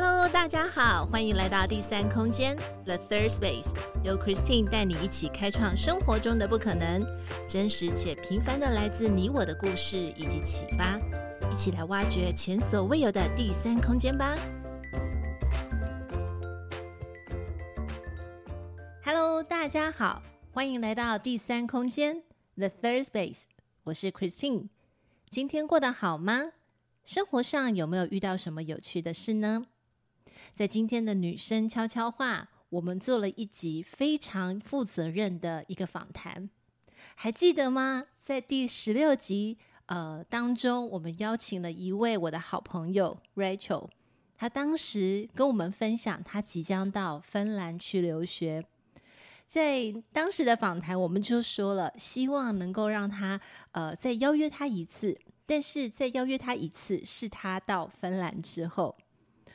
Hello，大家好，欢迎来到第三空间 The Third Space，由 Christine 带你一起开创生活中的不可能，真实且平凡的来自你我的故事以及启发，一起来挖掘前所未有的第三空间吧。Hello，大家好，欢迎来到第三空间 The Third Space，我是 Christine，今天过得好吗？生活上有没有遇到什么有趣的事呢？在今天的女生悄悄话，我们做了一集非常负责任的一个访谈，还记得吗？在第十六集呃当中，我们邀请了一位我的好朋友 Rachel，她当时跟我们分享她即将到芬兰去留学，在当时的访谈，我们就说了，希望能够让她呃再邀约她一次。但是再邀约他一次，是他到芬兰之后，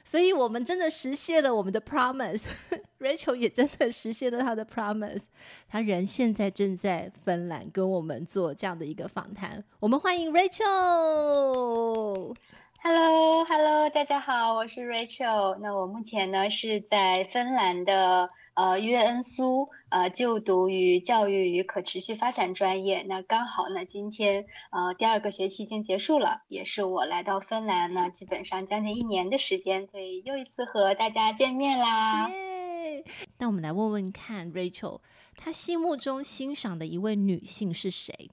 所以我们真的实现了我们的 promise，Rachel 也真的实现了她的 promise，他人现在正在芬兰跟我们做这样的一个访谈，我们欢迎 Rachel。Hello，Hello，大家好，我是 Rachel。那我目前呢是在芬兰的。呃，约恩苏呃就读于教育与可持续发展专业。那刚好呢，今天呃第二个学期已经结束了，也是我来到芬兰呢，基本上将近一年的时间，所以又一次和大家见面啦。耶！那我们来问问看，Rachel，她心目中欣赏的一位女性是谁？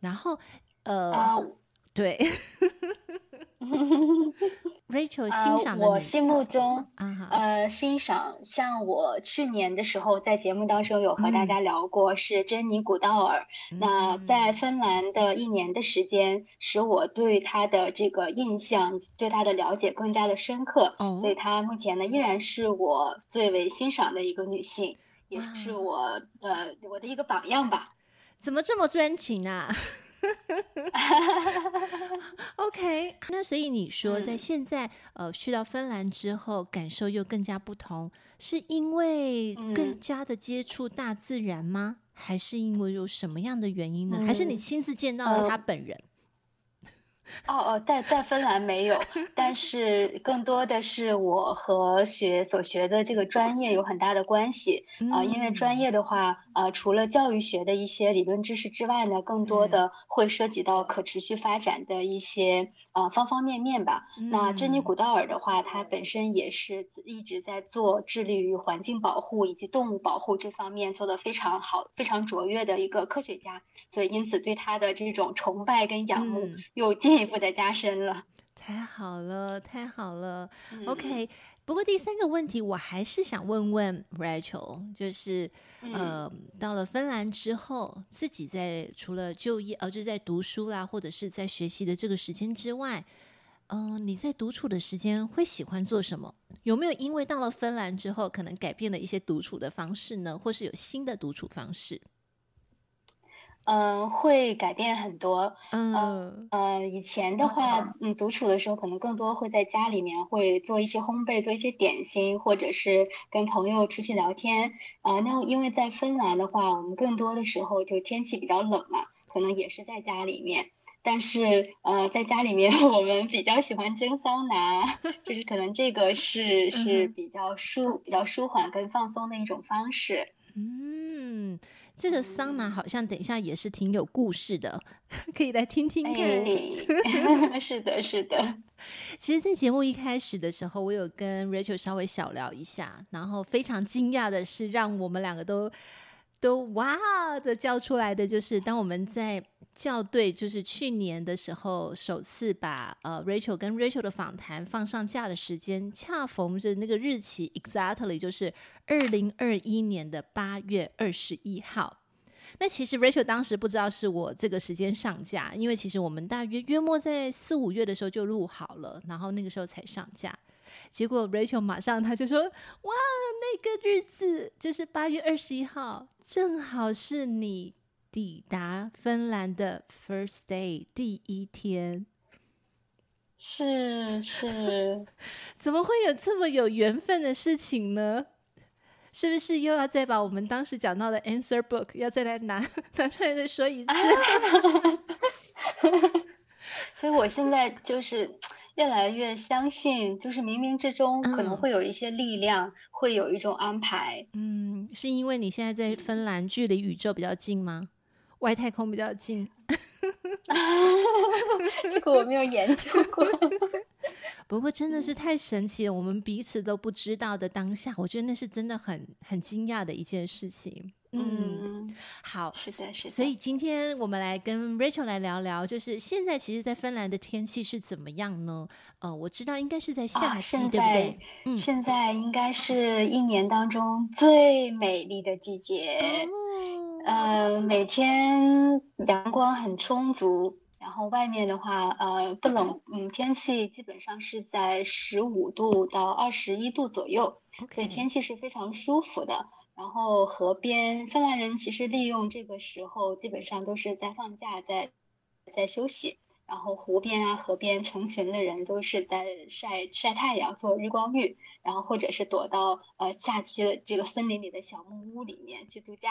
然后，呃，uh, 对。Rachel 欣赏的、呃、我心目中，uh huh. 呃，欣赏像我去年的时候在节目当中有和大家聊过，是珍妮古道尔。嗯、那在芬兰的一年的时间，使我对她的这个印象、对她的了解更加的深刻。Oh. 所以她目前呢，依然是我最为欣赏的一个女性，也是我.呃我的一个榜样吧。怎么这么专情啊？OK，那所以你说在现在、嗯、呃去到芬兰之后，感受又更加不同，是因为更加的接触大自然吗？嗯、还是因为有什么样的原因呢？嗯、还是你亲自见到了他本人？哦 哦，在在芬兰没有，但是更多的是我和学所学的这个专业有很大的关系。啊、呃，因为专业的话，呃，除了教育学的一些理论知识之外呢，更多的会涉及到可持续发展的一些呃方方面面吧。那珍妮古道尔的话，她本身也是一直在做致力于环境保护以及动物保护这方面做得非常好、非常卓越的一个科学家，所以因此对她的这种崇拜跟仰慕又进。进一步的加深了，太好了，太好了。嗯、OK，不过第三个问题，我还是想问问 Rachel，就是、嗯、呃，到了芬兰之后，自己在除了就业，呃，就是在读书啦，或者是在学习的这个时间之外，嗯、呃，你在独处的时间会喜欢做什么？有没有因为到了芬兰之后，可能改变了一些独处的方式呢？或是有新的独处方式？嗯，会改变很多。嗯呃，以前的话，嗯，独处的时候可能更多会在家里面会做一些烘焙，做一些点心，或者是跟朋友出去聊天。啊、呃，那因为在芬兰的话，我们更多的时候就天气比较冷嘛，可能也是在家里面。但是呃，在家里面 我们比较喜欢蒸桑拿，就是可能这个是 是比较舒比较舒缓跟放松的一种方式。嗯。这个桑拿好像等一下也是挺有故事的，可以来听听看。哎、是的，是的。其实，在节目一开始的时候，我有跟 Rachel 稍微小聊一下，然后非常惊讶的是，让我们两个都都哇的叫出来的，就是当我们在校对，就是去年的时候，首次把呃 Rachel 跟 Rachel 的访谈放上架的时间，恰逢着那个日期，exactly 就是。二零二一年的八月二十一号，那其实 Rachel 当时不知道是我这个时间上架，因为其实我们大约约莫在四五月的时候就录好了，然后那个时候才上架。结果 Rachel 马上他就说：“哇，那个日子就是八月二十一号，正好是你抵达芬兰的 first day 第一天。”是是，怎么会有这么有缘分的事情呢？是不是又要再把我们当时讲到的 answer book 要再来拿拿出来再说一次？所以我现在就是越来越相信，就是冥冥之中可能会有一些力量，嗯、会有一种安排。嗯，是因为你现在在芬兰，距离宇宙比较近吗？外太空比较近？这个我没有研究过。不过真的是太神奇了，我们彼此都不知道的当下，我觉得那是真的很很惊讶的一件事情。嗯，嗯好，是的，是的。所以今天我们来跟 Rachel 来聊聊，就是现在其实，在芬兰的天气是怎么样呢？呃，我知道应该是在夏季，哦、对不对？嗯，现在应该是一年当中最美丽的季节。哦、呃，每天阳光很充足，然后外面的话，呃，不冷，嗯，天气基本上是在十五度到二十一度左右.所以天气是非常舒服的。然后河边，芬兰人其实利用这个时候，基本上都是在放假，在在休息。然后湖边啊、河边，成群的人都是在晒晒太阳、做日光浴，然后或者是躲到呃假期的这个森林里的小木屋里面去度假。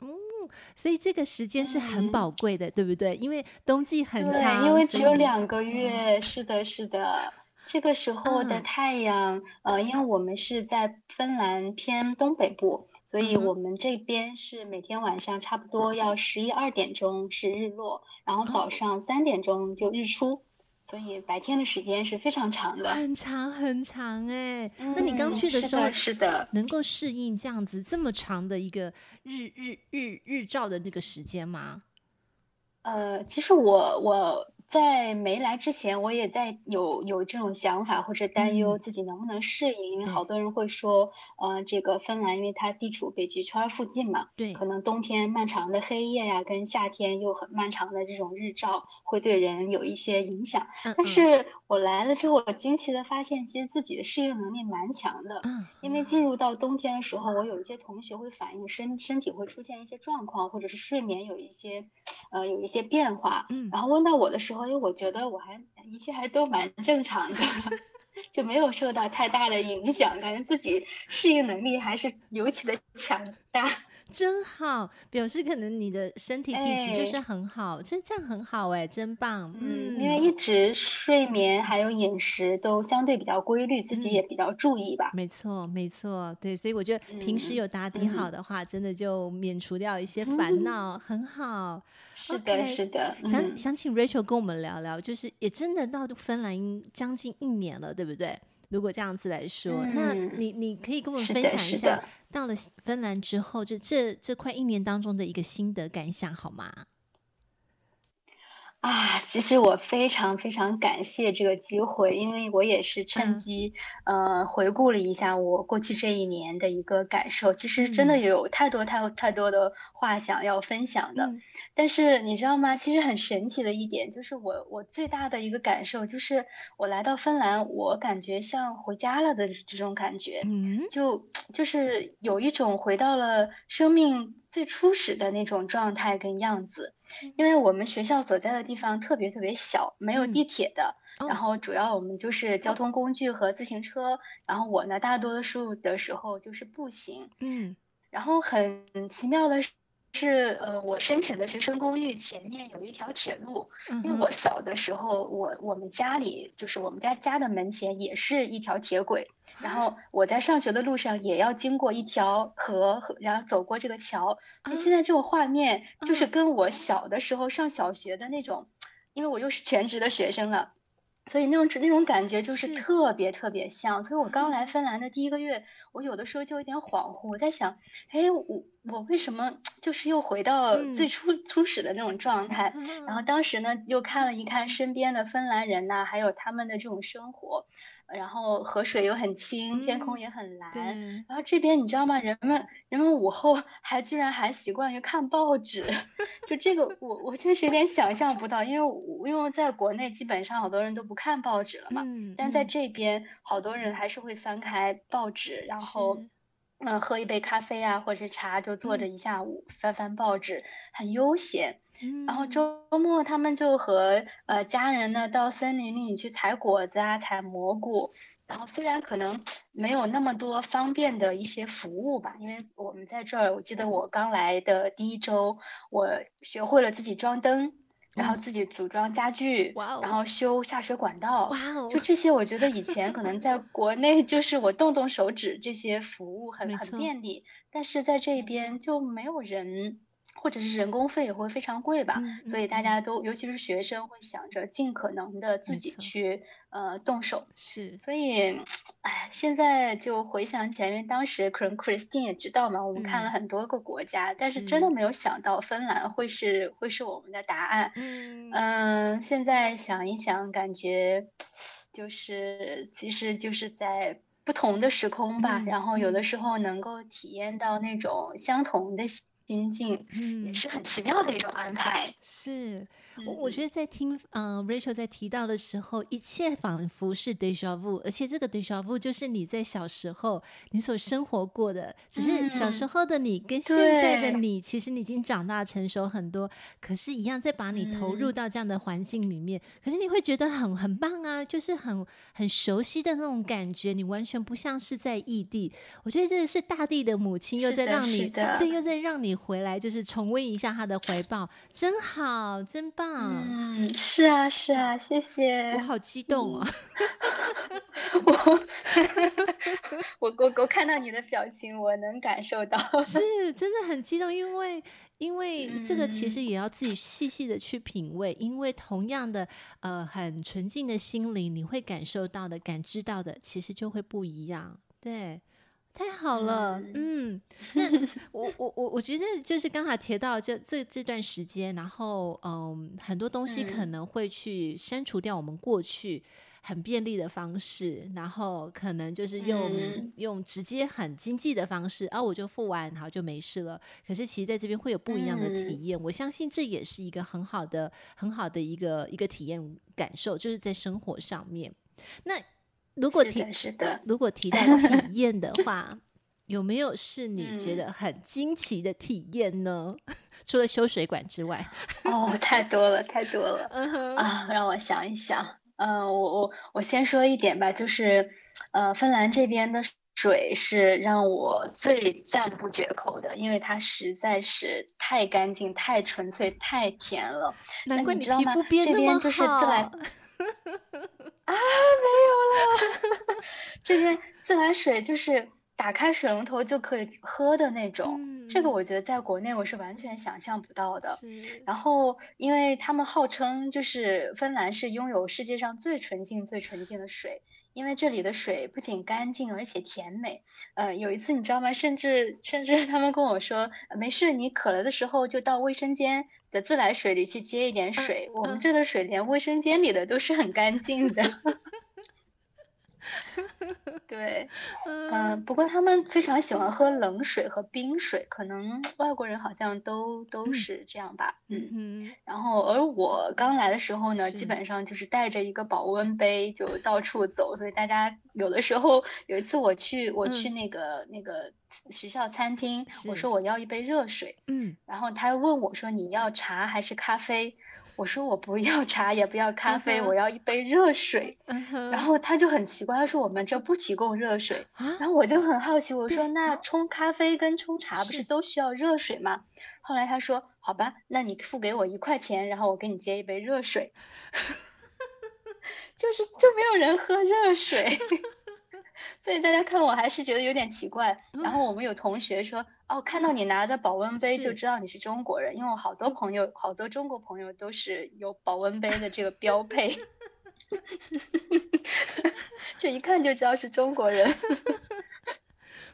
嗯，所以这个时间是很宝贵的，嗯、对不对？因为冬季很长，对，因为只有两个月。嗯、是的，是的。这个时候的太阳，嗯、呃，因为我们是在芬兰偏东北部。所以我们这边是每天晚上差不多要十一二点钟是日落，然后早上三点钟就日出，所以白天的时间是非常长的，很长很长哎。那你刚去的时候，嗯，是的，是的，能够适应这样子这么长的一个日日日日照的那个时间吗？呃，其实我我。在没来之前，我也在有有这种想法或者担忧自己能不能适应，嗯、因为好多人会说，嗯、呃，这个芬兰因为它地处北极圈附近嘛，对，可能冬天漫长的黑夜呀，跟夏天又很漫长的这种日照，会对人有一些影响。嗯嗯，但是我来了之后，我惊奇的发现，其实自己的适应能力蛮强的。嗯，因为进入到冬天的时候，我有一些同学会反映身身体会出现一些状况，或者是睡眠有一些。呃，有一些变化，嗯，然后问到我的时候，所以我觉得我还一切还都蛮正常的，就没有受到太大的影响，感觉自己适应能力还是尤其的强大。真好，表示可能你的身体体质就是很好，这、哎、这样很好哎，真棒。嗯，因为一直睡眠还有饮食都相对比较规律，自己也比较注意吧。嗯、没错，没错，对，所以我觉得平时有打底好的话，嗯、真的就免除掉一些烦恼，嗯、很好。是的，okay, 是的。想、嗯、想请 Rachel 跟我们聊聊，就是也真的到芬兰将近一年了，对不对？如果这样子来说，嗯、那你你可以跟我们分享一下，到了芬兰之后，就这这快一年当中的一个心得感想，好吗？啊，其实我非常非常感谢这个机会，因为我也是趁机，嗯、呃，回顾了一下我过去这一年的一个感受。其实真的有太多太多太多的话想要分享的，嗯、但是你知道吗？其实很神奇的一点就是我，我我最大的一个感受就是，我来到芬兰，我感觉像回家了的这种感觉，嗯，就就是有一种回到了生命最初始的那种状态跟样子。因为我们学校所在的地方特别特别小，没有地铁的，嗯、然后主要我们就是交通工具和自行车，哦、然后我呢，大多数的时候就是步行，嗯，然后很奇妙的是，呃，我申请的学生公寓前面有一条铁路，嗯、因为我小的时候，我我们家里就是我们家家的门前也是一条铁轨。然后我在上学的路上也要经过一条河，河，然后走过这个桥。就现在这个画面，就是跟我小的时候上小学的那种，因为我又是全职的学生了，所以那种那种感觉就是特别特别像。所以我刚来芬兰的第一个月，我有的时候就有点恍惚，我在想，哎，我我为什么就是又回到最初初始的那种状态？然后当时呢，又看了一看身边的芬兰人呐，还有他们的这种生活。然后河水又很清，天空也很蓝。嗯、然后这边你知道吗？人们人们午后还居然还习惯于看报纸，就这个我我确实有点想象不到，因为因为在国内基本上好多人都不看报纸了嘛，嗯、但在这边好多人还是会翻开报纸，然后嗯喝一杯咖啡啊或者茶，就坐着一下午翻翻报纸，嗯、很悠闲。然后周末他们就和呃家人呢到森林里去采果子啊，采蘑菇。然后虽然可能没有那么多方便的一些服务吧，因为我们在这儿，我记得我刚来的第一周，我学会了自己装灯。然后自己组装家具，然后修下水管道，就这些，我觉得以前可能在 国内就是我动动手指，这些服务很很便利，但是在这边就没有人。或者是人工费也会非常贵吧，所以大家都，尤其是学生，会想着尽可能的自己去呃动手。是，所以，哎，现在就回想起来，因为当时可能 Christine 也知道嘛，我们看了很多个国家，嗯、但是真的没有想到芬兰会是会是我们的答案。嗯、呃，现在想一想，感觉就是其实就是在不同的时空吧，嗯、然后有的时候能够体验到那种相同的。心境，嗯，也是很奇妙的一种安排。是，我我觉得在听，嗯、呃、Rachel 在提到的时候，一切仿佛是 déjà vu，而且这个 déjà vu 就是你在小时候你所生活过的，只是小时候的你跟现在的你，嗯、其实你已经长大成熟很多，可是，一样在把你投入到这样的环境里面，嗯、可是你会觉得很很棒啊，就是很很熟悉的那种感觉，你完全不像是在异地。我觉得这个是大地的母亲又在让你，对，又在让你。回来就是重温一下她的怀抱，真好，真棒。嗯，是啊，是啊，谢谢。我好激动啊！我我我我看到你的表情，我能感受到，是真的很激动，因为因为这个其实也要自己细细的去品味，嗯、因为同样的呃很纯净的心灵，你会感受到的、感知到的，其实就会不一样，对。太好了，嗯，那我我我我觉得就是刚才提到这这这段时间，然后嗯，很多东西可能会去删除掉我们过去很便利的方式，然后可能就是用、嗯、用直接很经济的方式，啊，我就付完，然后就没事了。可是其实在这边会有不一样的体验，嗯、我相信这也是一个很好的很好的一个一个体验感受，就是在生活上面。那如果提是的，如果提到 体验的话，有没有是你觉得很惊奇的体验呢？嗯、除了修水管之外，哦，太多了，太多了、uh. 啊！让我想一想，嗯、呃，我我我先说一点吧，就是呃，芬兰这边的水是让我最赞不绝口的，因为它实在是太干净、太纯粹、太甜了。难怪你皮肤变那么好。这边就是自来 啊，没有了。这边自来水就是打开水龙头就可以喝的那种，嗯、这个我觉得在国内我是完全想象不到的。然后，因为他们号称就是芬兰是拥有世界上最纯净、最纯净的水，因为这里的水不仅干净，而且甜美。呃，有一次你知道吗？甚至甚至他们跟我说，没事，你渴了的时候就到卫生间。的自来水里去接一点水，嗯、我们这的水连卫生间里的都是很干净的。对，嗯、呃，不过他们非常喜欢喝冷水和冰水，可能 外国人好像都都是这样吧。嗯嗯。然后，而我刚来的时候呢，基本上就是带着一个保温杯就到处走，所以大家有的时候有一次我去我去那个、嗯、那个学校餐厅，我说我要一杯热水，嗯，然后他又问我说你要茶还是咖啡？我说我不要茶，也不要咖啡，uh. 我要一杯热水。Uh. 然后他就很奇怪，他说我们这不提供热水。Uh. 然后我就很好奇，我说那冲咖啡跟冲茶不是都需要热水吗？后来他说好吧，那你付给我一块钱，然后我给你接一杯热水。就是就没有人喝热水。所以大家看我还是觉得有点奇怪。然后我们有同学说，哦，看到你拿的保温杯就知道你是中国人，因为我好多朋友，好多中国朋友都是有保温杯的这个标配，就一看就知道是中国人。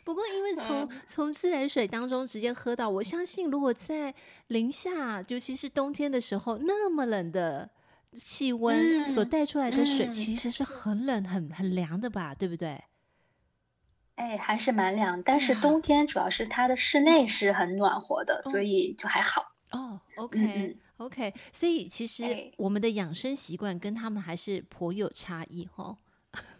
不过因为从从自来水当中直接喝到，我相信如果在零下，尤其是冬天的时候，那么冷的气温所带出来的水，其实是很冷、很很凉的吧？对不对？哎，还是蛮凉，但是冬天主要是它的室内是很暖和的，哦、所以就还好。哦，OK，OK，、嗯 okay, 所以其实我们的养生习惯跟他们还是颇有差异哈。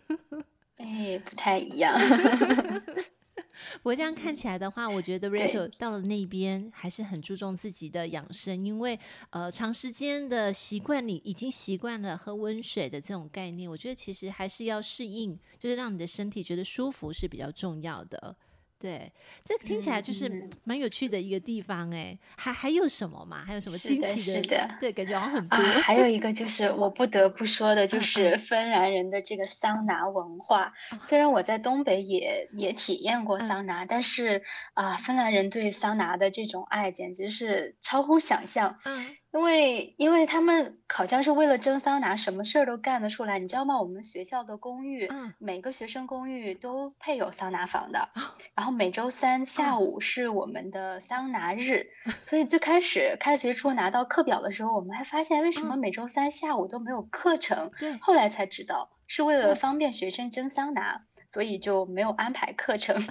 哎，不太一样。我这样看起来的话，我觉得 Rachel 到了那边还是很注重自己的养生，因为呃长时间的习惯，你已经习惯了喝温水的这种概念，我觉得其实还是要适应，就是让你的身体觉得舒服是比较重要的。对，这个听起来就是蛮有趣的一个地方哎，还还有什么吗？还有什么惊奇的？的对，感觉好像很多。啊，还有一个就 是我不得不说的，就是芬兰人的这个桑拿文化。嗯嗯，虽然我在东北也也体验过桑拿，嗯、但是啊，芬兰人对桑拿的这种爱简直是超乎想象。嗯。因为，因为他们好像是为了蒸桑拿，什么事儿都干得出来，你知道吗？我们学校的公寓，嗯、每个学生公寓都配有桑拿房的。然后每周三下午是我们的桑拿日，嗯、所以最开始开学初拿到课表的时候，我们还发现为什么每周三下午都没有课程。嗯，后来才知道是为了方便学生蒸桑拿，嗯、所以就没有安排课程。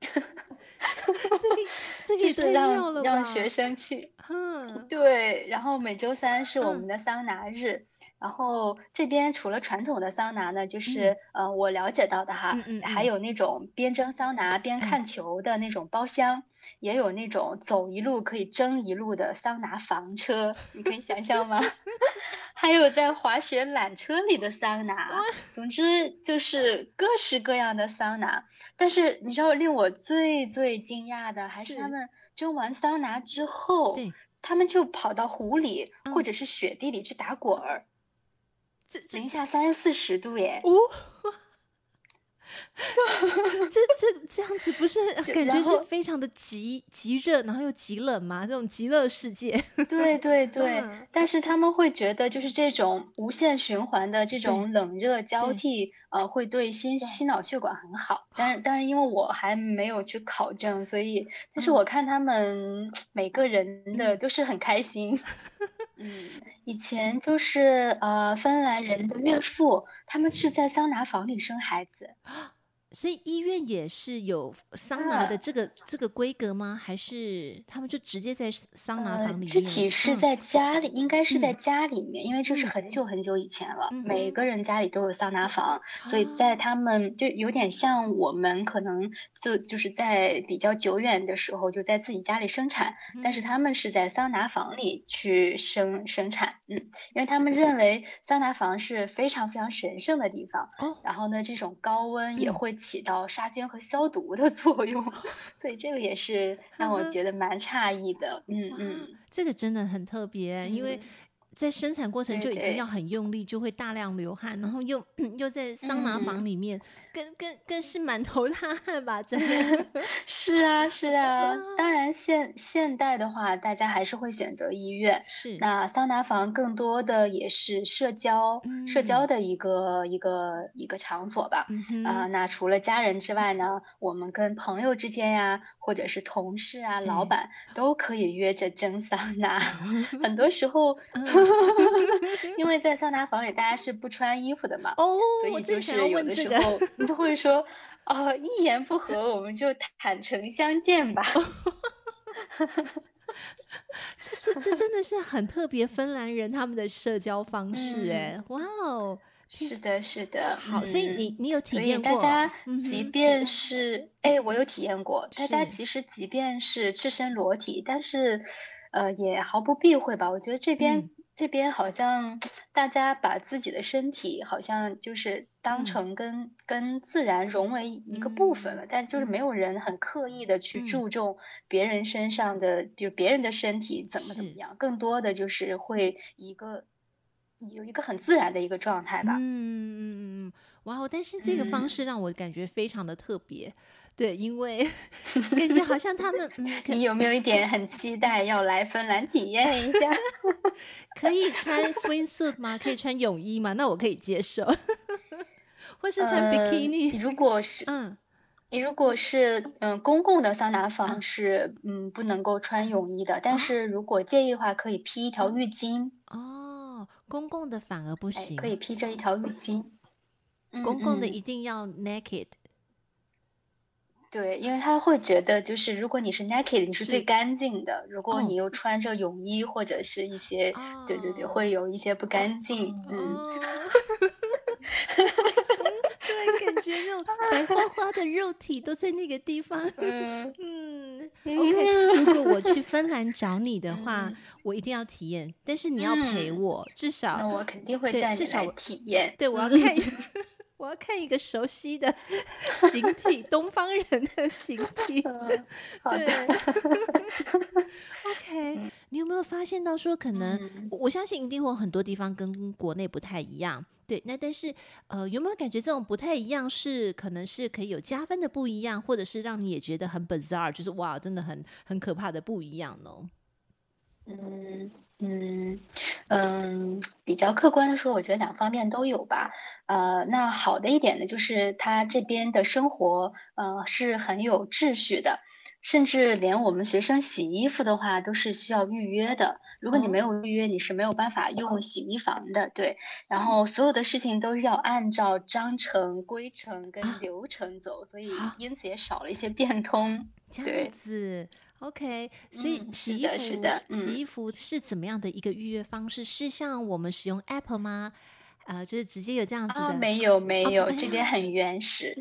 这个这个是让让学生去，嗯，对。然后每周三是我们的桑拿日，嗯、然后这边除了传统的桑拿呢，就是、嗯、呃，我了解到的哈，嗯嗯嗯。还有那种边蒸桑拿边看球的那种包厢。嗯也有那种走一路可以蒸一路的桑拿房车，你可以想象吗？还有在滑雪缆车里的桑拿，总之就是各式各样的桑拿。但是你知道令我最最惊讶的还是他们蒸完桑拿之后，他们就跑到湖里或者是雪地里去打滚儿，这零下三四十度耶。哦就这这这样子不是感觉是非常的极极热，然后又极冷吗？这种极乐世界。对 对对，嗯、但是他们会觉得就是这种无限循环的这种冷热交替，呃，会对心心脑血管很好。但是 但是因为我还没有去考证，所以但是我看他们每个人的都是很开心。嗯，以前就是呃，芬兰人的岳父，他们是在桑拿房里生孩子。所以医院也是有桑拿的这个、嗯、这个规格吗？还是他们就直接在桑拿房里面？呃、具体是在家里，嗯、应该是在家里面，嗯、因为这是很久很久以前了。嗯、每个人家里都有桑拿房，嗯、所以在他们就有点像我们可能就就是在比较久远的时候就在自己家里生产，嗯、但是他们是在桑拿房里去生生产。嗯，因为他们认为桑拿房是非常非常神圣的地方。哦、然后呢，这种高温也会。起到杀菌和消毒的 作用，所以这个也是让我觉得蛮诧异的。嗯嗯，这个真的很特别，因为。在生产过程就已经要很用力，就会大量流汗，然后又 又在桑拿房里面，嗯、更更更是满头大汗吧？真的。是啊，是啊。当然现现代的话，大家还是会选择医院。是。那桑拿房更多的也是社交、嗯、社交的一个一个一个场所吧。啊、嗯呃，那除了家人之外呢，我们跟朋友之间呀，或者是同事啊、老板都可以约着蒸桑 拿。很多时候。因为在桑拿房里，大家是不穿衣服的嘛，哦，所以就是有的时候你都会说，哦，一言不合我们就坦诚相见吧。这是这真的是很特别，芬兰人他们的社交方式，哎，哇哦，是的，是的，好，所以你你有体验过？大家即便是哎，我有体验过。大家其实即便是赤身裸体，但是呃，也毫不避讳吧。我觉得这边。这边好像大家把自己的身体好像就是当成跟、嗯、跟自然融为一个部分了，嗯、但就是没有人很刻意的去注重别人身上的，嗯、比如别人的身体怎么怎么样，更多的就是会一个有一个很自然的一个状态吧。嗯嗯嗯，哇哦！但是这个方式让我感觉非常的特别。嗯对，因为 感觉好像他们，嗯、你有没有一点很期待要来芬兰体验一下？可以穿 swimsuit 吗？可以穿泳衣吗？那我可以接受，或是穿 bikini。呃、如果是，嗯，你如果是，嗯、呃，公共的桑拿房是，嗯，不能够穿泳衣的。啊、但是如果介意的话，可以披一条浴巾。哦，公共的反而不行，可以披着一条浴巾。公共的一定要 naked。对，因为他会觉得，就是如果你是 naked，你是最干净的；如果你又穿着泳衣或者是一些，哦、对对对，会有一些不干净。哦、嗯，突然感觉那种白花花的肉体都在那个地方。嗯 嗯，OK，如果我去芬兰找你的话，嗯、我一定要体验，但是你要陪我，嗯、至少我肯定会带你来体验。对，我要看。我 我要看一个熟悉的 形体，东方人的形体。嗯、对，OK，、嗯、你有没有发现到说，可能、嗯、我相信一定会有很多地方跟国内不太一样。对，那但是呃，有没有感觉这种不太一样是可能是可以有加分的不一样，或者是让你也觉得很 bizarre，就是哇，真的很很可怕的不一样呢？嗯嗯嗯，比较客观的说，我觉得两方面都有吧。呃，那好的一点呢，就是他这边的生活呃是很有秩序的。甚至连我们学生洗衣服的话都是需要预约的。如果你没有预约，你是没有办法用洗衣房的。对，然后所有的事情都是要按照章程、规程跟流程走，所以因此也少了一些变通。这样子，OK。所以洗衣服，嗯、是的，洗衣服是怎么样的一个预约方式？是像我们使用 App 吗？呃，就是直接有这样子的？啊，没有没有，哦、这边很原始。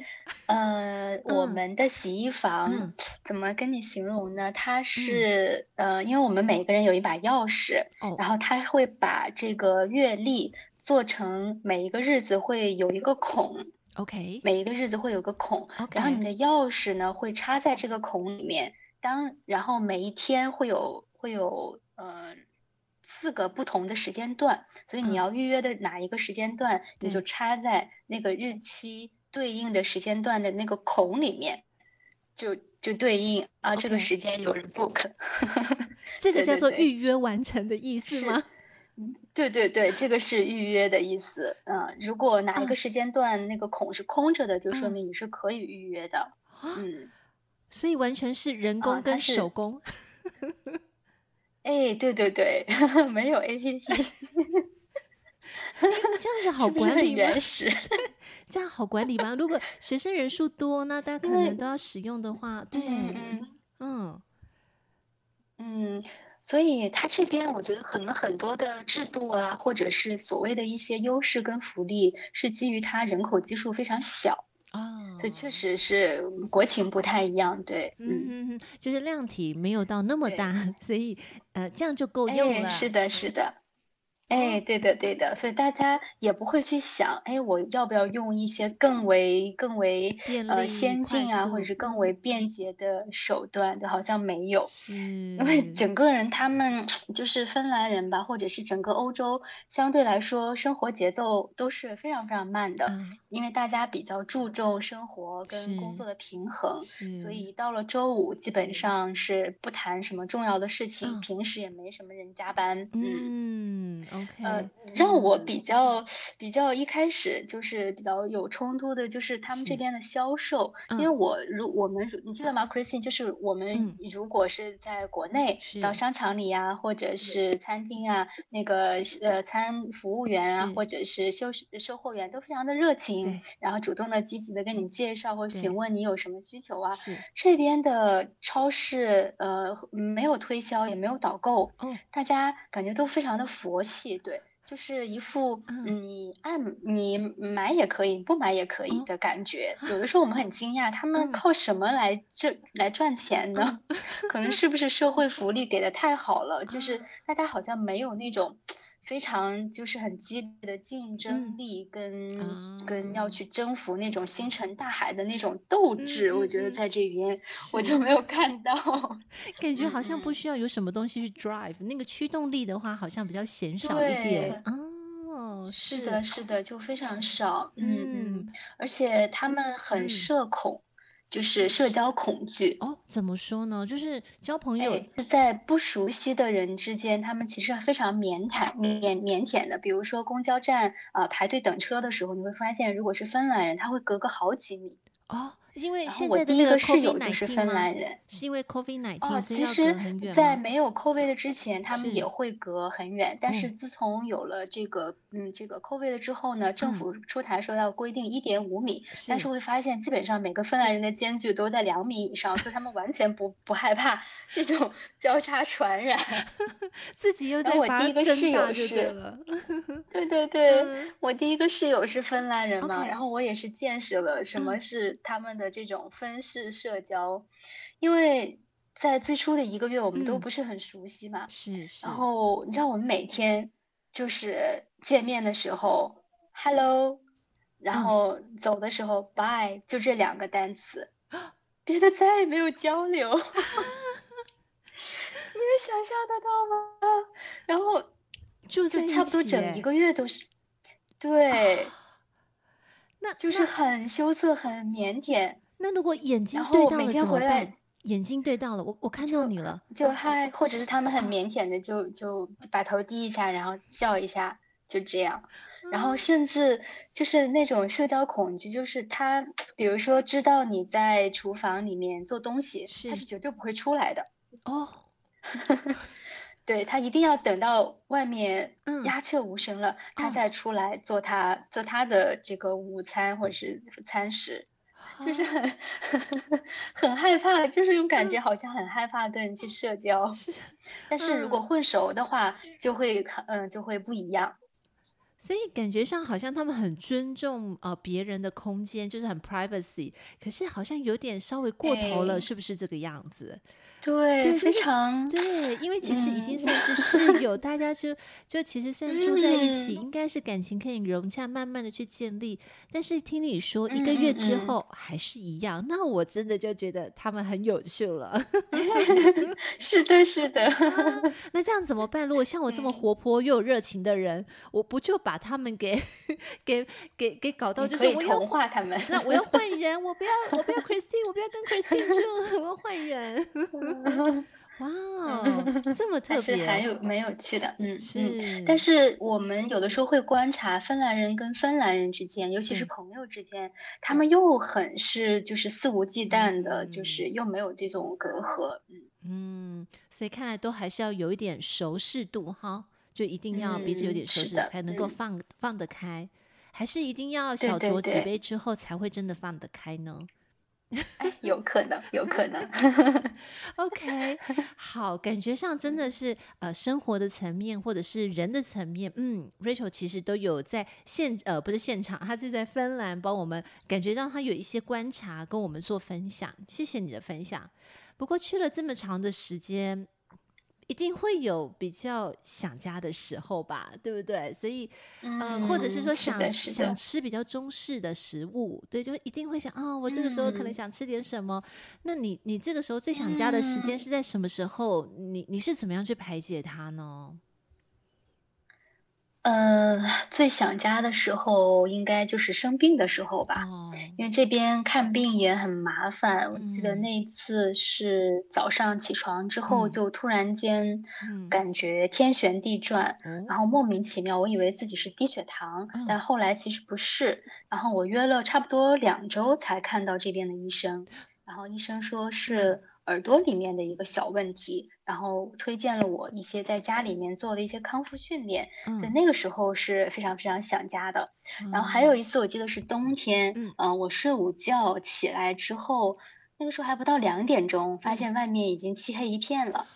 呃，嗯、我们的洗衣房、嗯、怎么跟你形容呢？它是、嗯、呃，因为我们每个人有一把钥匙，哦、然后它会把这个月历做成每一个日子会有一个孔，OK，每一个日子会有个孔，okay. 然后你的钥匙呢会插在这个孔里面，当然后每一天会有会有呃。四个不同的时间段，所以你要预约的哪一个时间段，嗯、你就插在那个日期对应的时间段的那个孔里面，就就对应啊.这个时间有人 book，这个叫做预约完成的意思吗？对对对，这个是预约的意思。嗯，如果哪一个时间段那个孔是空着的，嗯、就说明你是可以预约的。嗯，所以完全是人工跟手工。啊 哎，对对对，没有 APP，这样子好管理吗？是是原始，这样好管理吗？如果学生人数多，那大家可能都要使用的话，对，嗯嗯嗯，所以他这边我觉得可能很多的制度啊，或者是所谓的一些优势跟福利，是基于他人口基数非常小。哦，这确实是国情不太一样，对，嗯嗯，就是量体没有到那么大，所以呃，这样就够用了。是的，是的。哎，对的，对的，所以大家也不会去想，哎，我要不要用一些更为更为呃先进啊，或者是更为。便捷的手段？就好像没有，因为整。个人他们就是芬兰人吧，或者是整个欧洲，相对来说生活节奏都是非常非常慢的，嗯，因为大家比较注重生活跟工作的平衡，所以。到了周五基本上是不谈什么重要的事情，嗯，平时也没什么人加班，嗯。嗯呃，让我比较比较一开始就是比较有冲突的，就是他们这边的销售，因为我如我们你记得吗，Christine？就是我们如果是在国内到商场里呀、啊，或者是。餐厅啊，那个呃餐服务员啊，或者是售售货员都非常的热情，然后主动的积极的跟你介绍或询问你有什么需求啊。这边的超市呃没有推销也没有导购，大家感觉都非常的佛系。对，就是一副你爱你买也可以，不买也可以的感觉。有的时候我们很惊讶，他们靠什么来这来赚钱呢？可能是不是社会福利给的太好了？就是大家好像没有那种。非常就是很激烈的竞争力跟、嗯、跟要去征服那种星辰大海的那种斗志，嗯、我觉得在这边我就没有看到，感觉好像不需要有什么东西去 drive，嗯、那个驱动力的话好像比较显少一点。哦，是，是的，是的，就非常少。嗯嗯，而且他们很社恐。嗯就是社交恐惧哦，怎么说呢？就是交朋友在不熟悉的人之间，他们其实非常腼腆、腼腼腆的。比如说公交站啊、呃，排队等车的时候，你会发现，如果是芬兰人，他会隔个好几米哦。因为现在的那个室友就是芬兰人，是因为 COVID-19 哦，其实，在没有 COVID 的之前，他们也会隔很远。但是自从有了这个，嗯，这个 COVID 的之后呢，政府出台说要规定一点五米，但是会发现基本上每个芬兰人的间距都在两米以上，所以他们完全不不害怕 这种交叉传染。自己又在我第一个室友是，对对 对，我第一个室友是芬兰人嘛，然后我也是见识了什么是他们的。这种分式社交，因为在最初的一个月，我们都不是很熟悉嘛。是、嗯、是。然后你知道，我们每天就是见面的时候，Hello，然后走的时候、嗯、bye，就这两个单词，别的再也没有交流。你们想象得到吗？然后就差不多整一个月都是，对，那就是很羞涩，很腼腆。那如果眼睛对到了每天回来，眼睛对到了，我我看到你了，就嗨，或者是他们很腼腆的就，就就把头低一下，然后笑一下，就这样。然后甚至就是那种社交恐惧，就是他，比如说知道你在厨房里面做东西，是他是绝对不会出来的。哦，对，他一定要等到外面鸦雀无声了，嗯、他再出来做他、哦、做他的这个午餐或者是餐食，就是很、哦、很害怕，就是种感觉好像很害怕跟人去社交。是、嗯，但是如果混熟的话，就会嗯就会不一样。所以感觉上好像他们很尊重呃别人的空间，就是很 privacy，可是好像有点稍微过头了，是不是这个样子？对，对，非常对，因为其实已经算是室友，嗯、大家就就其实算住在一起，嗯、应该是感情可以融洽，慢慢的去建立。但是听你说一个月之后还是一样，那我真的就觉得他们很有趣了。是的，是的、啊。那这样怎么办？如果像我这么活泼又有热情的人，我不就把他们给给给给搞到就是我要同化他们？那我要换人，我不要我不要 Christine，我不要跟 Christine 住，我要换人。哇哦，这么特别，是很有蛮有趣的，嗯是嗯。但是。我们有的时候会观察芬兰人跟芬兰人之间，尤其是朋友之间，嗯、他们又很是就是肆无忌惮的，嗯、就是。又没有这种隔阂，嗯。嗯。所以看来都还是要有一点熟识度哈，就一定要彼此有点熟识，才能够放、嗯、放得开，还是一定要小酌几杯之后才会真的放得开呢？哎，有可能，有可能。OK，好，感觉上真的是呃，生活的层面或者是人的层面，嗯，Rachel 其实都有在现呃，不是现场，他是在芬兰帮我们感觉到他有一些观察跟我们做分享。谢谢你的分享。不过去了这么长的时间。一定会有比较想家的时候吧，对不对？所以，嗯、呃，或者是说想是想吃比较中式的食物，对，就一定会想啊、哦，我这个时候可能想吃点什么。嗯、那你你这个时候最想家的时间是在什么时候？嗯、你你是怎么样去排解它呢？嗯、呃，最想家的时候应该就是生病的时候吧，哦、因为这边看病也很麻烦。嗯、我记得那次是早上起床之后就突然间感觉天旋地转，嗯、然后莫名其妙，我以为自己是低血糖，嗯、但后来其实不是。然后我约了差不多两周才看到这边的医生，然后医生说是耳朵里面的一个小问题。然后推荐了我一些在家里面做的一些康复训练，嗯、在那个时候是非常非常想家的。嗯、然后还有一次，我记得是冬天，嗯、呃，我睡午觉起来之后，那个时候还不到两点钟，发现外面已经漆黑一片了。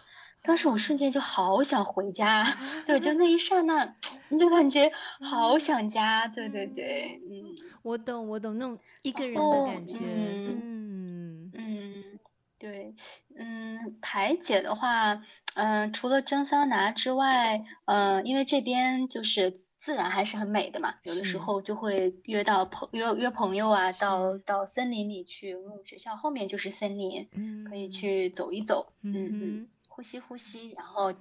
当时我瞬间就好想回家，对，就那一刹那，你就感觉好想家，对对对，嗯，我懂我懂那种一个人的感觉，嗯。对，嗯，排解的话，嗯、呃，除了蒸桑拿之外，嗯、呃，因为这边就是自然还是很美的嘛，有的时候就会约到朋约约朋友啊，到到森林里去，因为学校后面就是森林，嗯，可以去走一走，嗯嗯。嗯呼吸呼吸，然后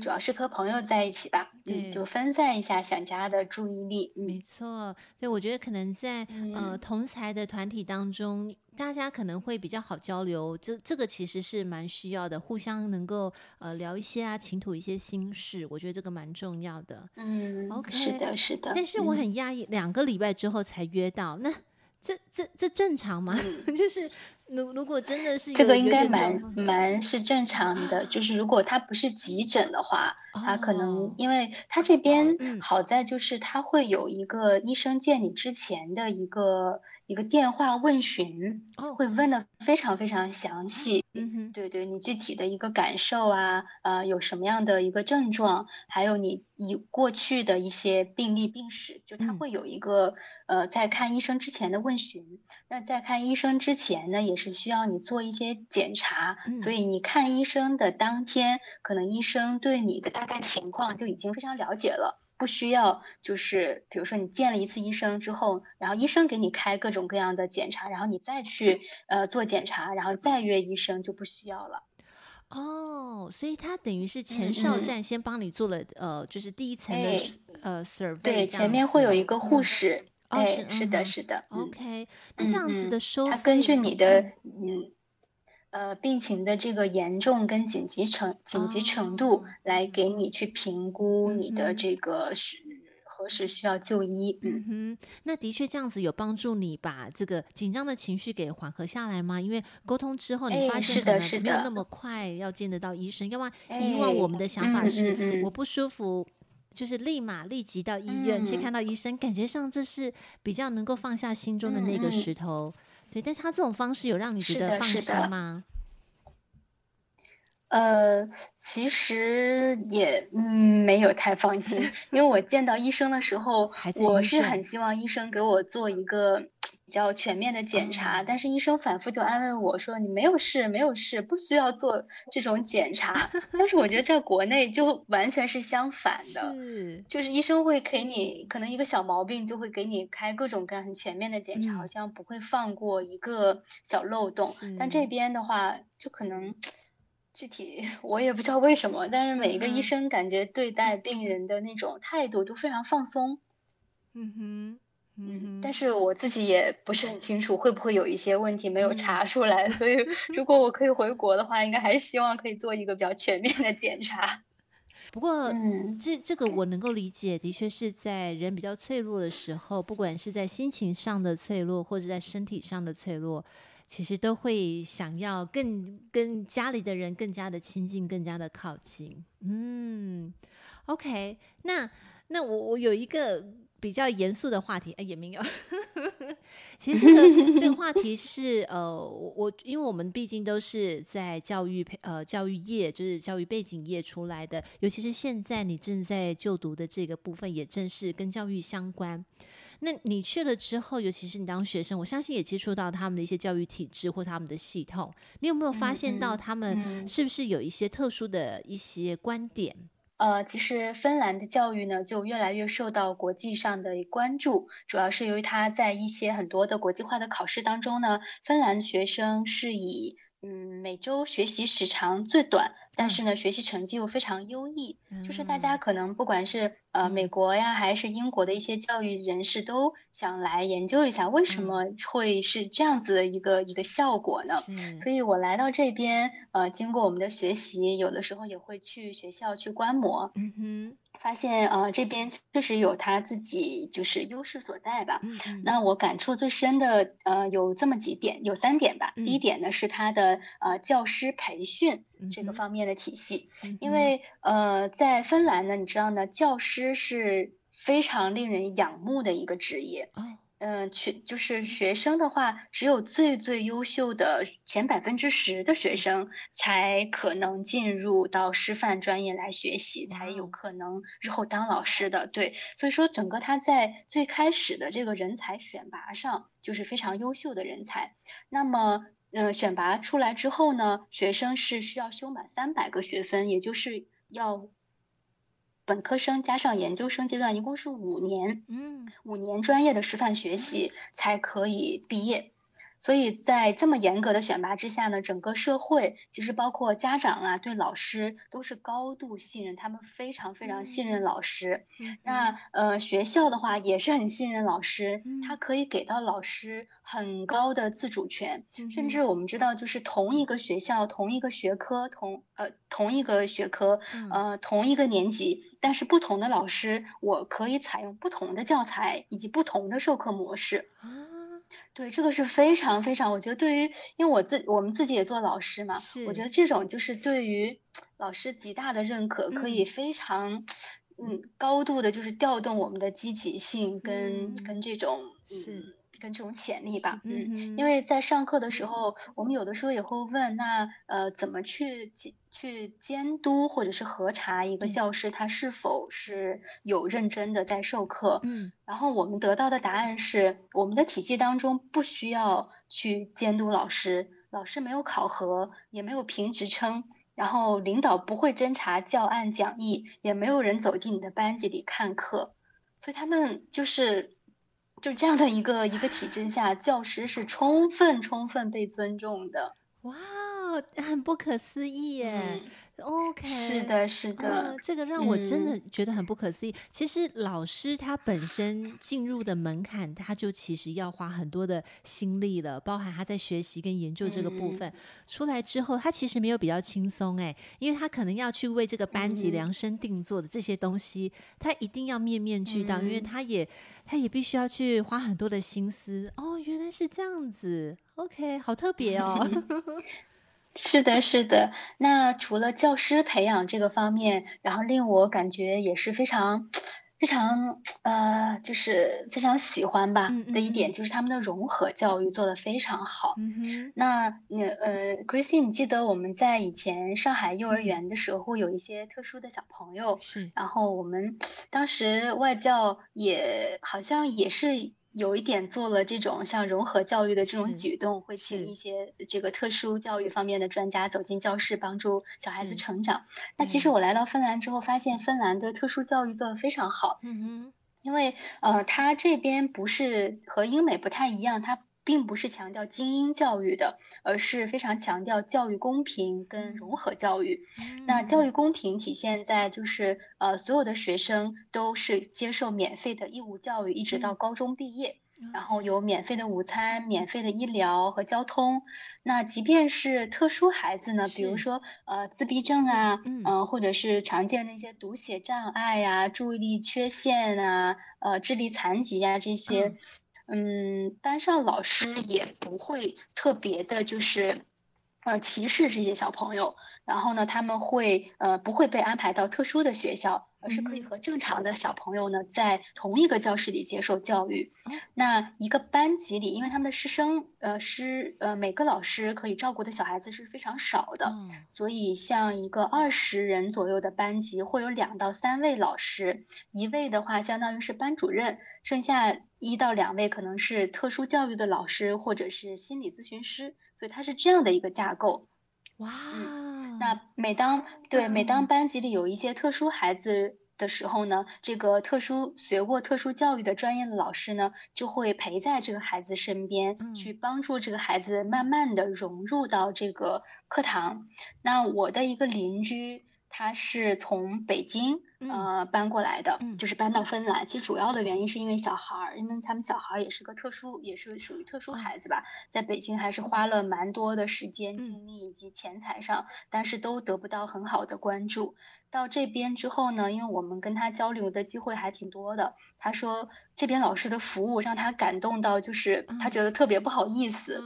主要是和朋友在一起吧，嗯、对，就分散一下想家的注意力。没错，所以我觉得可能在、嗯、呃同才的团体当中，大家可能会比较好交流，这这个其实是蛮需要的，互相能够呃聊一些啊，倾吐一些心事，我觉得这个蛮重要的。嗯，OK，是的，是的。但是我很压抑，嗯、两个礼拜之后才约到那。这这这正常吗？嗯、就是如如果真的是这个应该蛮蛮是正常的，就是如果他不是急诊的话，哦、他可能因为他这边好在就是他会有一个医生见你之前的一个。一个电话问询，会问的非常非常详细。嗯哼，对对，你具体的一个感受啊，呃，有什么样的一个症状，还有你以过去的一些病历病史，就他会有一个呃，在看医生之前的问询。那在看医生之前呢，也是需要你做一些检查。所以你看医生的当天，可能医生对你的大概情况就已经非常了解了。不需要就是比如说你见了一次医生之后，然后医生给你开各种各样的检查，然后你再去呃做检查，然后再约医生就不需要了。哦，所以他等于是前哨站先帮你做了、呃，就是第一层的、哎、呃 survey。对，前面会有一个护士。嗯、哎，是的，是的。OK，那这样子的收费，他根据你的嗯呃病情的这个严重跟紧急程紧急程度来给你去评估你的这个是。何时需要就医？嗯哼，那的确这样子有帮助你把这个紧张的情绪给缓和下来吗？因为沟通之后，你发现可能没有那么快要见得到医生。要不然，以往我们的想法是，我不舒服，就是立马立即到医院去看到医生，感觉上这是比较能够放下心中的那个石头。对，但是他这种方式有让你觉得放心吗？呃，其实也嗯没有太放心，因为我见到医生的时候，我是很希望医生给我做一个比较全面的检查，嗯、但是医生反复就安慰我说：“你没有事，没有事，不需要做这种检查。”但是我觉得在国内就完全是相反的，是就是医生会给你可能一个小毛病就会给你开各种各样很全面的检查，嗯、好像不会放过一个小漏洞。但这边的话，就可能。具体我也不知道为什么，但是每一个医生感觉对待病人的那种态度都非常放松。嗯哼，嗯，但是我自己也不是很清楚会不会有一些问题没有查出来，嗯、所以如果我可以回国的话，应该还是希望可以做一个比较全面的检查。不过，嗯，这这个我能够理解，的确是在人比较脆弱的时候，不管是在心情上的脆弱，或者在身体上的脆弱。其实都会想要更跟家里的人更加的亲近，更加的靠近。嗯，OK，那那我我有一个比较严肃的话题，哎，也没有。其实这个这个话题是呃，我因为我们毕竟都是在教育呃教育业，就是教育背景业出来的，尤其是现在你正在就读的这个部分，也正是跟教育相关。那你去了之后，尤其是你当学生，我相信也接触到他们的一些教育体制或他们的系统。你有没有发现到他们是不是有一些特殊的一些观点？呃，其实芬兰的教育呢，就越来越受到国际上的关注，主要是由于它在一些很多的国际化的考试当中呢，芬兰学生是以。嗯，每周学习时长最短，但是呢，学习成绩又非常优异。嗯、就是大家可能不管是呃美国呀，还是英国的一些教育人士，都想来研究一下为什么会是这样子的一个、嗯、一个效果呢？所以我来到这边，呃，经过我们的学习，有的时候也会去学校去观摩。嗯哼。发现呃，这边确实有他自己就是优势所在吧。嗯嗯。那我感触最深的呃有这么几点，有三点吧。嗯。第一点呢是他的呃教师培训这个方面的体系，嗯。因为呃在芬兰呢，你知道呢，教师是非常令人仰慕的一个职业。哦。嗯，去就是学生的话，只有最最优秀的前百分之十的学生才可能进入到师范专业来学习，才有可能日后当老师的。对，所以说整个他在最开始的这个人才选拔上就是非常优秀的人才。那么，嗯，选拔出来之后呢，学生是需要修满三百个学分，也就是要。本科生加上研究生阶段，一共是五年，嗯，五年专业的师范学习才可以毕业。所以在这么严格的选拔之下呢，整个社会其实包括家长啊，对老师都是高度信任，他们非常非常信任老师。嗯、那呃，学校的话也是很信任老师，他可以给到老师很高的自主权。嗯、甚至我们知道，就是同一个学校、同一个学科、同呃同一个学科、呃同一个年级，但是不同的老师，我可以采用不同的教材以及不同的授课模式。对，这个是非常非常，我觉得对于，因为我自我们自己也做老师嘛，我觉得这种就是对于老师极大的认可，可以非常，嗯，嗯高度的，就是调动我们的积极性跟、嗯、跟这种，是。跟这种潜力吧，嗯，因为在上课的时候，我们有的时候也会问，那呃，怎么去去监督或者是核查一个教师他是否是有认真的在授课？嗯，然后我们得到的答案是，我们的体系当中不需要去监督老师，老师没有考核，也没有评职称。然后领导不会侦查教案讲义，也没有人走进你的班级里看课，所以他们就是就这样的一个一个体制下，教师是充分充分被尊重的。哇，很不可思议耶！嗯 OK，是的，是的，呃，这个让我真的觉得很不可思议。嗯、其实老师他本身进入的门槛，他就其实要花很多的心力了，包含他在学习跟研究这个部分。嗯、出来之后，他其实没有比较轻松哎，因为他可能要去为这个班级量身定做的这些东西，嗯、他一定要面面俱到，嗯、因为他也他也必须要去花很多的心思。哦，原来是这样子，OK，好特别哦。是的，是的。那除了教师培养这个方面，然后令我感觉也是非常、非常呃，就是非常喜欢吧的一点，就是他们的融合教育做得非常好。那你呃，Christine，你记得我们在以前上海幼儿园的时候，会有一些特殊的小朋友，是。然后我们当时外教也好像也是。有一点做了这种像融合教育的这种举动，会请一些这个特殊教育方面的专家走进教室，帮助小孩子成长。那其实我来到芬兰之后，发现芬兰的特殊教育做得非常好。嗯哼，因为呃，他这边不是和英美不太一样，他。并不是强调精英教育的，而是非常强调教育公平跟融合教育。嗯、那教育公平体现在就是呃，所有的学生都是接受免费的义务教育，一直到高中毕业，嗯、然后有免费的午餐、免费的医疗和交通。那即便是特殊孩子呢，比如说呃自闭症啊，嗯、呃，或者是常见的那些读写障碍呀、注意力缺陷啊、呃智力残疾呀、啊、这些。嗯嗯，班上老师也不会特别的，就是，呃，歧视这些小朋友。然后呢，他们会呃不会被安排到特殊的学校，而是可以和正常的小朋友呢在同一个教室里接受教育。那一个班级里，因为他们的师生呃师呃每个老师可以照顾的小孩子是非常少的，所以像一个二十人左右的班级会有两到三位老师，一位的话相当于是班主任，剩下。一到两位可能是特殊教育的老师或者是心理咨询师，所以它是这样的一个架构。哇、嗯，那每当对每当班级里有一些特殊孩子的时候呢，这个特殊学过特殊教育的专业的老师呢，就会陪在这个孩子身边，嗯、去帮助这个孩子慢慢的融入到这个课堂。那我的一个邻居。他是从北京呃搬过来的，嗯、就是搬到芬兰。其实主要的原因是因为小孩儿，因为他们小孩儿也是个特殊，也是属于特殊孩子吧，在北京还是花了蛮多的时间、精力以及钱财上，嗯、但是都得不到很好的关注。到这边之后呢，因为我们跟他交流的机会还挺多的，他说这边老师的服务让他感动到，就是他觉得特别不好意思。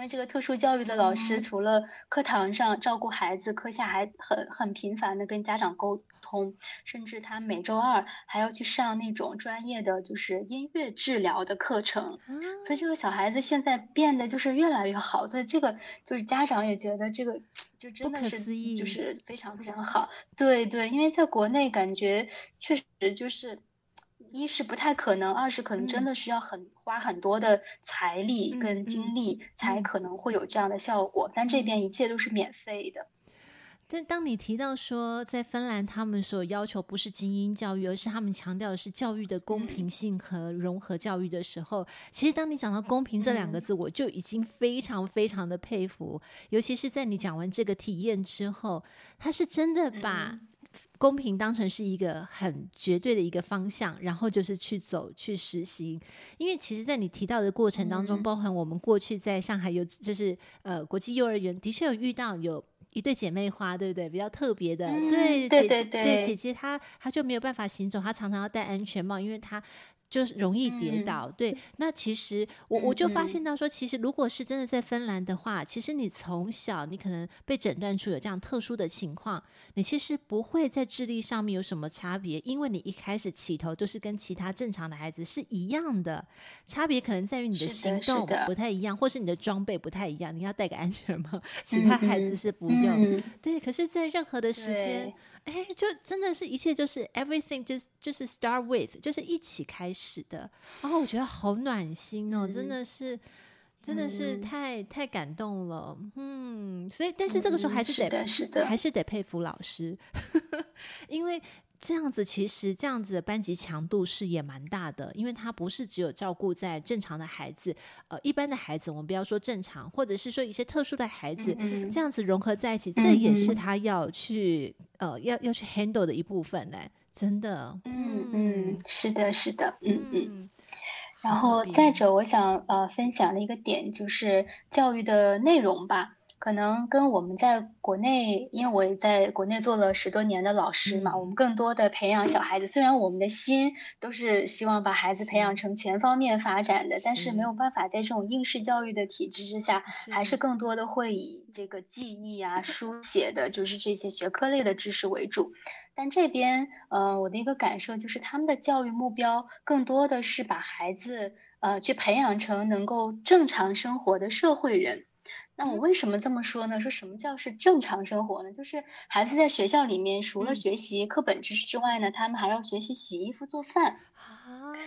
嗯因为这个特殊教育的老师，除了课堂上照顾孩子，课下还很很频繁的跟家长沟通，甚至他每周二还要去上那种专业的就是音乐治疗的课程。所以这个小孩子现在变得就是越来越好，所以这个就是家长也觉得这个就真的是就是非常非常好。对对，因为在国内感觉确实就是。一是不太可能，二是可能真的需要很、嗯、花很多的财力跟精力，才可能会有这样的效果。嗯、但这边一切都是免费的。但当你提到说，在芬兰他们所要求不是精英教育，而是他们强调的是教育的公平性和融合教育的时候，嗯、其实当你讲到公平这两个字，我就已经非常非常的佩服。嗯、尤其是在你讲完这个体验之后，他是真的把。公平当成是一个很绝对的一个方向，然后就是去走去实行。因为其实，在你提到的过程当中，包含我们过去在上海有，就是呃国际幼儿园的确有遇到有一对姐妹花，对不对？比较特别的，嗯、对，对对姐姐对姐姐她她就没有办法行走，她常常要戴安全帽，因为她。就是容易跌倒，嗯、对。那其实我我就发现到说，其实如果是真的在芬兰的话，其实你从小你可能被诊断出有这样特殊的情况，你其实不会在智力上面有什么差别，因为你一开始起头都是跟其他正常的孩子是一样的，差别可能在于你的行动不太一样，是或是你的装备不太一样，你要戴个安全帽，其他孩子是不用。嗯嗯、对，可是，在任何的时间。哎，就真的是一切就是 everything just 就是 start with 就是一起开始的，然后我觉得好暖心哦，嗯、真的是真的是太、嗯、太感动了，嗯，所以但是这个时候还是得、嗯、是的，是的，还是得佩服老师，因为这样子其实这样子的班级强度是也蛮大的，因为他不是只有照顾在正常的孩子，呃，一般的孩子我们不要说正常，或者是说一些特殊的孩子，嗯嗯这样子融合在一起，这也是他要去呃要要去 handle 的一部分呢，真的，嗯嗯，是的，是的，嗯嗯。然后再者，我想呃分享的一个点就是教育的内容吧。可能跟我们在国内，因为我也在国内做了十多年的老师嘛，我们更多的培养小孩子。虽然我们的心都是希望把孩子培养成全方面发展的，但是没有办法在这种应试教育的体制之下，还是更多的会以这个记忆啊、书写的，就是这些学科类的知识为主。但这边，呃，我的一个感受就是，他们的教育目标更多的是把孩子，呃，去培养成能够正常生活的社会人。那我为什么这么说呢？说什么叫是正常生活呢？就是孩子在学校里面除了学习课本知识之外呢，他们还要学习洗衣服、做饭，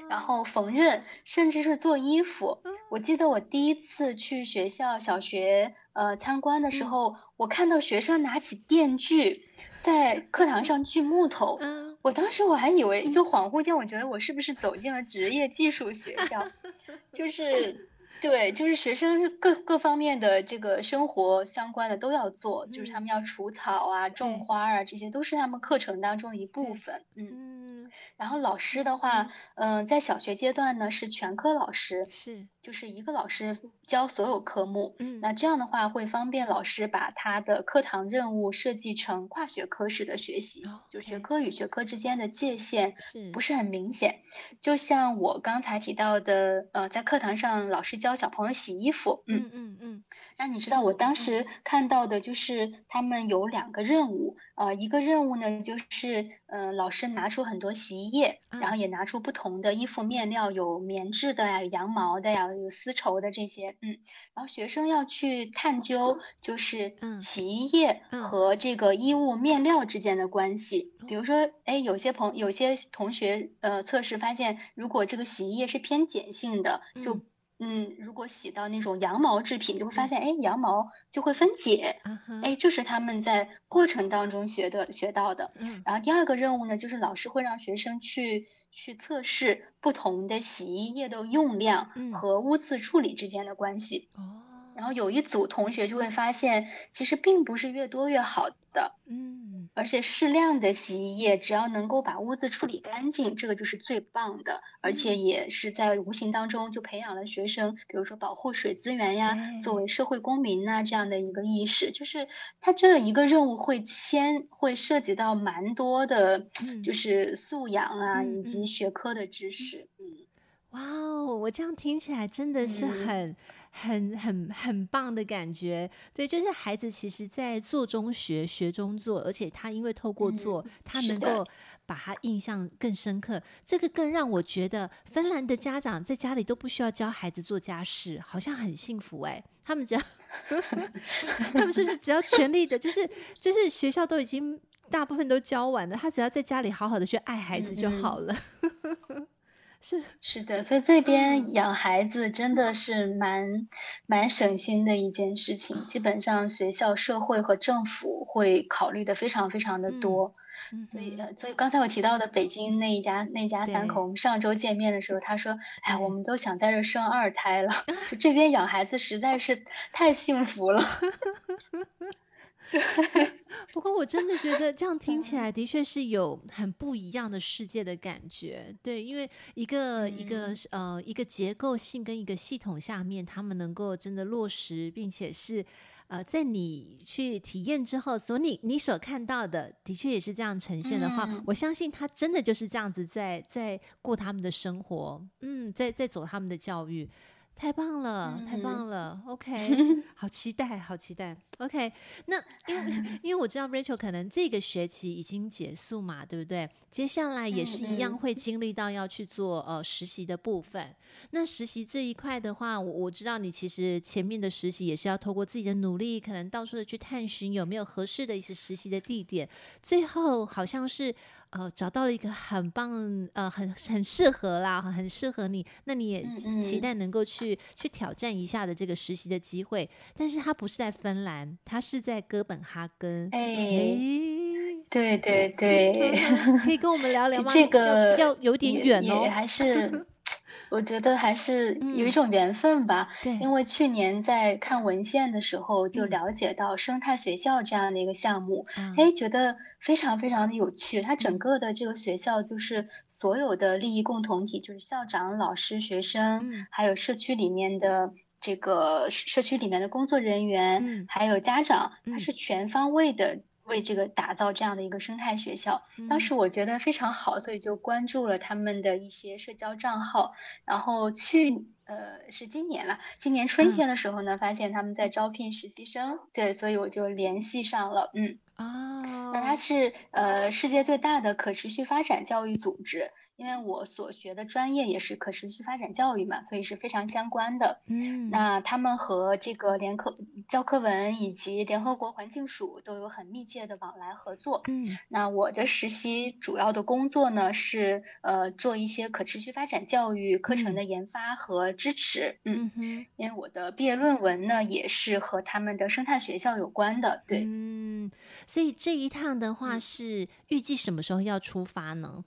然后缝纫，甚至是做衣服。我。记得我第一次去学校小学呃参观的时候，我看到学生拿起电锯在课堂上锯木头，我当时我还以为就恍惚间，我觉得我是不是走进了职业技术学校，就是。对，就是学生各各方面的这个生活相关的都要做，就是他们要除草啊、种花啊，这些都是他们课程当中的一部分。嗯，然。后老师的话，嗯，在小学阶段呢是全科老师，是就是一个老师教所有科目。嗯，那这样的话会方便老师把他的课堂任务设计成跨学科式的学习，就学科与学科之间的界限不是很明显。就像我刚才提到的，呃，在课堂上老师教。小朋友洗衣服，嗯嗯嗯，那你知道我当时看到的就是他们有两个任务，呃，一个任务呢就是，嗯、呃，老师拿出很多洗衣液，然后也拿出不同的衣服面料，有棉质的呀，有羊毛的呀，有丝绸的这些，嗯，然后学生要去探究，就是洗衣液和这个衣物面料之间的关系，比如说，哎，有些朋有些同学，呃，测试发现，如果这个洗衣液是偏碱性的，就嗯，如果洗到那种羊毛制品，就会发现，哎，羊毛就会分解，哎，这是他们在过程当中学的学到的。然后第二个任务呢，就是老师会让学生去去测试不同的洗衣液的用量和污渍处理之间的关系。然后有一组同学就会发现，其实并不是越多越好的。而且适量的洗衣液，只要能够把污渍处理干净，这个就是最棒的。而且也是在无形当中就培养了学生，比如说保护水资源呀，作为社会公民呐这样的一个意识。就是他这一个任务会牵会涉及到蛮多的，就是素养啊以及学科的知识。嗯，哇哦，我这样听起来真的是很。嗯很很很棒的感觉，对，就是孩子其实，在做中学，学中做，而且他因为透过做，嗯、他能够把他印象更深刻。这个更让我觉得，芬兰的家长在家里都不需要教孩子做家事，好像很幸福哎、欸。他们只要，他们是不是只要全力的，就是就是学校都已经大部分都教完了，他只要在家里好好的去爱孩子就好了。嗯是是的，所以这边养孩子真的是蛮蛮省心的一件事情。基本上学校、社会和政府会考虑的非常非常的多。所以呃，所以刚才我提到的北京那一家那家三口，我们上周见面的时候，他说：“哎，我们都想在这生二胎了。”就这边养孩子实在是太幸福了。不过我真的觉得这样听起来的确是有很不一样的世界的感觉，对，因为一个一个呃一个结构性跟一个系统下面，他们能够真的落实，并且是呃在你去体验之后，所你你所看到的的确也是这样呈现的话，嗯、我相信他真的就是这样子在在过他们的生活，嗯，在在走他们的教育。太棒了，太棒了，OK，好期待，好期待，OK。那因为 因为我知道 Rachel 可能这个学期已经结束嘛，对不对？接下来也是一样会经历到要去做呃实习的部分。那实习这一块的话，我我知道你其实前面的实习也是要透过自己的努力，可能到处的去探寻有没有合适的一些实习的地点。最后好像是呃找到了一个很棒呃很很适合啦，很适合你，那你也期待能够去、嗯、去挑战一下的这个实习的机会。但是它不是在芬兰，它是在哥本哈根。哎，哎对对对，可以跟我们聊 聊吗？这个要，要有点远哦，还是。我觉得还是有一种缘分吧，嗯、对，因为去年在看文献的时候就了解到生态学校这样的一个项目，哎、嗯，觉得非常非常的有趣。它整个的这个学校就是所有的利益共同体，就是校长、老师、学生，嗯、还有社区里面的这个社区里面的工作人员，嗯、还有家长，它是全方位的。为这个打造这样的一个生态学校，当时我觉得非常好，所以就关注了他们的一些社交账号。然后去呃是今年了，今年春天的时候呢，发现他们在招聘实习生，对，所以我就联系上了。嗯，啊，那它是呃世界最大的可持续发展教育组织。因为我所学的专业也是可持续发展教育嘛，所以是非常相关的。嗯，那他们和这个联科教科文以及联合国环境署都有很密切的往来合作。嗯，那我的实习主要的工作呢是呃做一些可持续发展教育课程的研发和支持。嗯，嗯，因为我的毕业论文呢也是和他们的生态学校有关的。对，嗯，所以这一趟的话是预计什么时候要出发呢？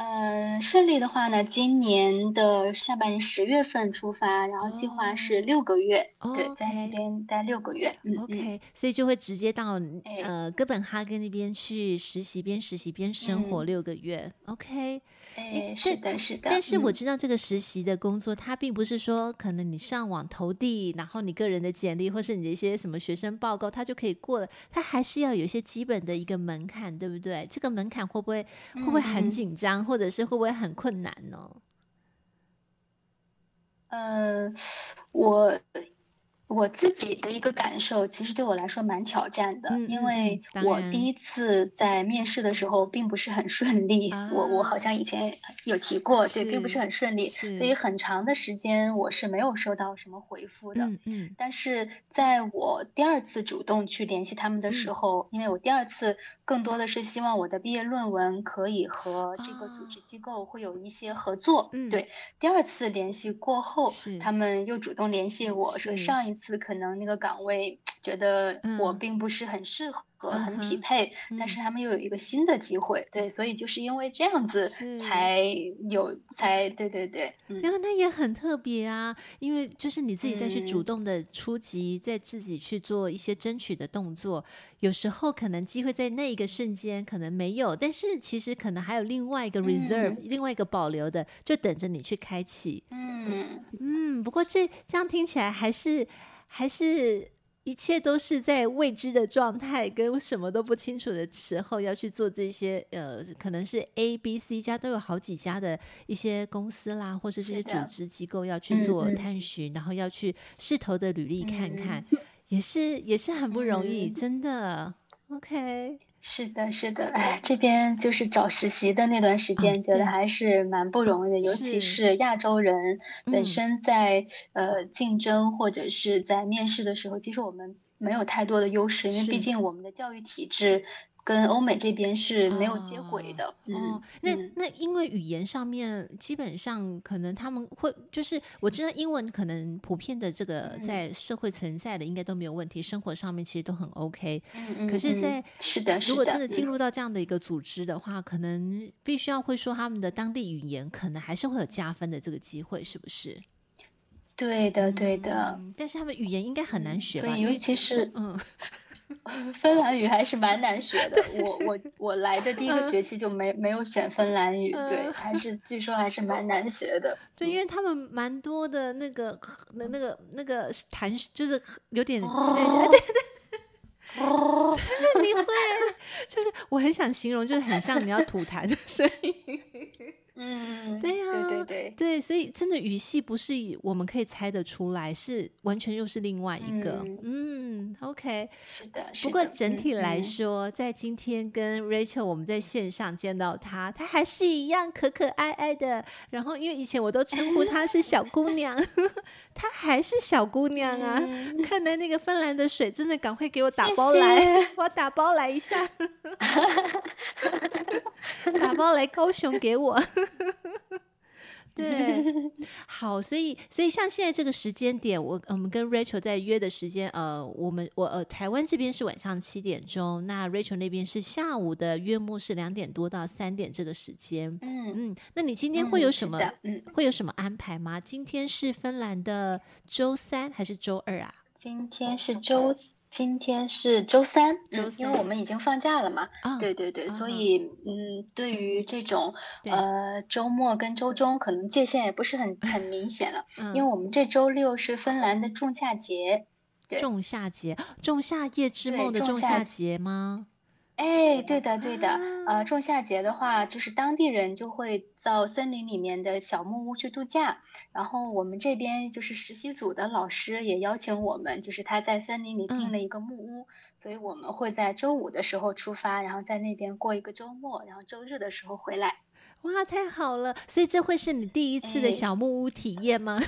嗯，顺利的话呢，今年的下半年十月份出发，然后计划是六个月，oh, 对，在那边待六个月。，OK，所以就会直接到呃哥本哈根那边去实习，边实习边生活六个月。嗯、OK。哎，是的，是的。但是我知道这个实习的工作，嗯、它并不是说可能你上网投递，然后你个人的简历或是你的一些什么学生报告，它就可以过了。它还是要有一些基本的一个门槛，对不对？这个门槛会不会会不会很紧张，嗯、或者是会不会很困难呢？嗯，我。我自己的一个感受，其实对我来说蛮挑战的，嗯、因为我第一次在面试的时候并不是很顺利。啊、我我好像以前有提过，对，并不是很顺利，所以很长的时间我是没有收到什么回复的。嗯嗯、但是在我第二次主动去联系他们的时候，嗯、因为我第二次更多的是希望我的毕业论文可以和这个组织机构会有一些合作。嗯、对，第二次联系过后，他们又主动联系我说上一。次可能那个岗位觉得我并不是很适合。很匹配，嗯、但是他们又有一个新的机会，嗯、对，所以就是因为这样子才有才对对对，然后那也很特别啊，因为就是你自己再去主动的出击，再、嗯、自己去做一些争取的动作，有时候可能机会在那一个瞬间可能没有，但是其实可能还有另外一个 reserve，、嗯、另外一个保留的，就等着你去开启。嗯嗯，不过这这样听起来还是还是。一切都是在未知的状态，跟什么都不清楚的时候，要去做这些呃，可能是 A、B、C 家都有好几家的一些公司啦，或是这些组织机构要去做探寻，嗯、然后要去试投的履历看看，嗯、也是也是很不容易，嗯、真的。OK，是的，是的，哎，这边就是找实习的那段时间，觉得还是蛮不容易的，哦、尤其是。亚洲人本身在、嗯、呃竞争或者是在面试的时候，其实我们没有太多的优势，因为毕竟我们的教育体制。跟欧美这边是没有接轨的。哦，嗯、哦，那那因为语言上面基本上可能他们会就是我知道英文可能普遍的这个在社会存在的应该都没有问题，嗯、生活上面其实都很 OK。嗯嗯。可是在，在是的，如果真的进入到这样的一个组织的话，可能必须要会说他们的当地语言，可能还是会有加分的这个机会，是不是？对的，对的。嗯、但是他们语言应该很难学吧？对，尤其是嗯。芬兰语还是蛮难学的，我我 我来的第一个学期就没没有选芬兰语，对，还是 据说还是蛮难学的。对，因为他们蛮多的那个那那个那个弹，就是有点对对 对，你会就是我很想形容，就是很像你要吐痰的声音。嗯，对呀，对对对对，所以真的语系不是我们可以猜得出来，是完全又是另外一个，嗯，，OK，是的，是的。不过整体来说，嗯、在今天跟 Rachel 我们在线上见到她，她还是一样可可爱爱的。然后因为以前我都称呼她是小姑娘，她还是小姑娘啊。嗯、看来那个芬兰的水真的赶快给我打包来，谢 谢我要打包来一下，打包来高雄给我。对，好，所以所以像现在这个时间点，我我们跟 Rachel 在约的时间，呃，我们我呃台湾这边是晚上七点钟，那 Rachel 那边是下午的约莫是两点多到三点这个时间。嗯嗯，那你今天会有什么？嗯，会有什么安排吗？今天是芬兰的周三还是周二啊？今天是周四。今天是周三，因为我们已经放假了嘛。哦、对对对，哦、所以嗯，对于这种呃周末跟周中，可能界限也不是很很明显了。嗯、因为我们这周六是芬兰的仲夏节，仲夏节，仲夏夜之梦的仲夏节吗？哎，对的，对的，呃，仲夏节的话，就是当地人就会到森林里面的小木屋去度假，然后我们这边就是实习组的老师也邀请我们，就是他在森林里订了一个木屋，嗯、所以我们会在周五的时候出发，然后在那边过一个周末，然后周日的时候回来。哇，太好了！所以这会是你第一次的小木屋体验吗？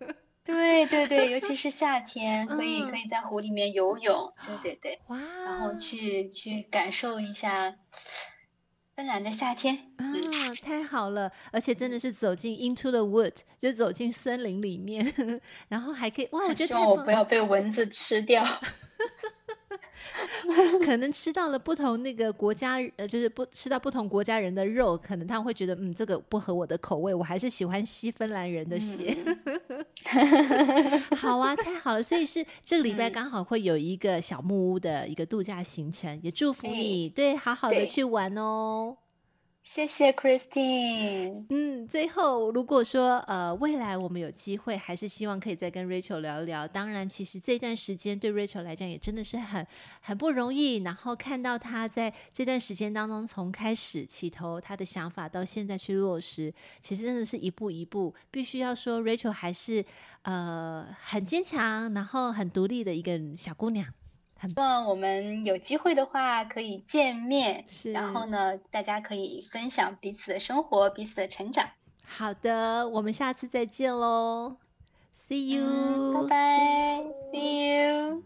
哎 对对对，尤其 是夏天，可以可以在湖里面游泳，对对对，哇，然后去去感受一下芬兰的夏天啊，太好了！而且真的是走进 into the wood，就走进森林里面，然后还可以哇，我觉得希望我不要被蚊子吃掉。可能吃到了不同那个国家，呃，就是不吃到不同国家人的肉，可能他们会觉得，嗯，这个不合我的口味，我还是喜欢吸芬兰人的血。嗯、好啊，太好了，所以是这个礼拜刚好会有一个小木屋的一个度假行程，也祝福你，对，对，好好的去玩哦。谢谢 Christine。嗯，最后如果说呃未来我们有机会，还是希望可以再跟 Rachel 聊一聊。当然，其实这段时间对 Rachel 来讲也真的是很很不容易。然后看到他在这段时间当中，从开始起头他的想法到现在去落实，其实真的是一步一步。必须要说，Rachel 还是呃很坚强，然后很独立的一个小姑娘。很棒，我们有机会的话可以见面，是然后呢，大家可以分享彼此的生活，彼此的成长。好的，我们下次再见喽，See you，拜拜，See you。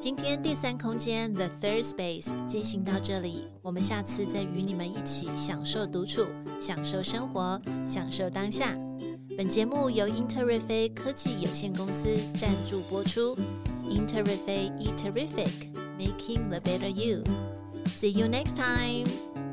今天第三空间 The Third Space 进行到这里，我们下次再与你们一起享受独处，享受生活，享受当下。本节目由英特瑞飞科技有限公司赞助播出。英特瑞飞 e Terrific，Making the Better You。See you next time.